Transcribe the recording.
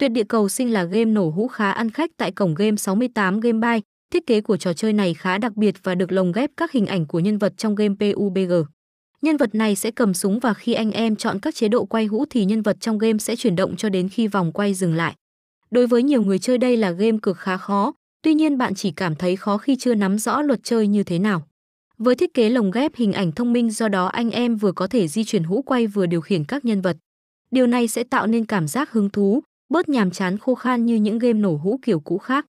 Tuyệt địa cầu sinh là game nổ hũ khá ăn khách tại cổng game 68 Game Buy. Thiết kế của trò chơi này khá đặc biệt và được lồng ghép các hình ảnh của nhân vật trong game PUBG. Nhân vật này sẽ cầm súng và khi anh em chọn các chế độ quay hũ thì nhân vật trong game sẽ chuyển động cho đến khi vòng quay dừng lại. Đối với nhiều người chơi đây là game cực khá khó, tuy nhiên bạn chỉ cảm thấy khó khi chưa nắm rõ luật chơi như thế nào. Với thiết kế lồng ghép hình ảnh thông minh do đó anh em vừa có thể di chuyển hũ quay vừa điều khiển các nhân vật. Điều này sẽ tạo nên cảm giác hứng thú, bớt nhàm chán khô khan như những game nổ hũ kiểu cũ khác.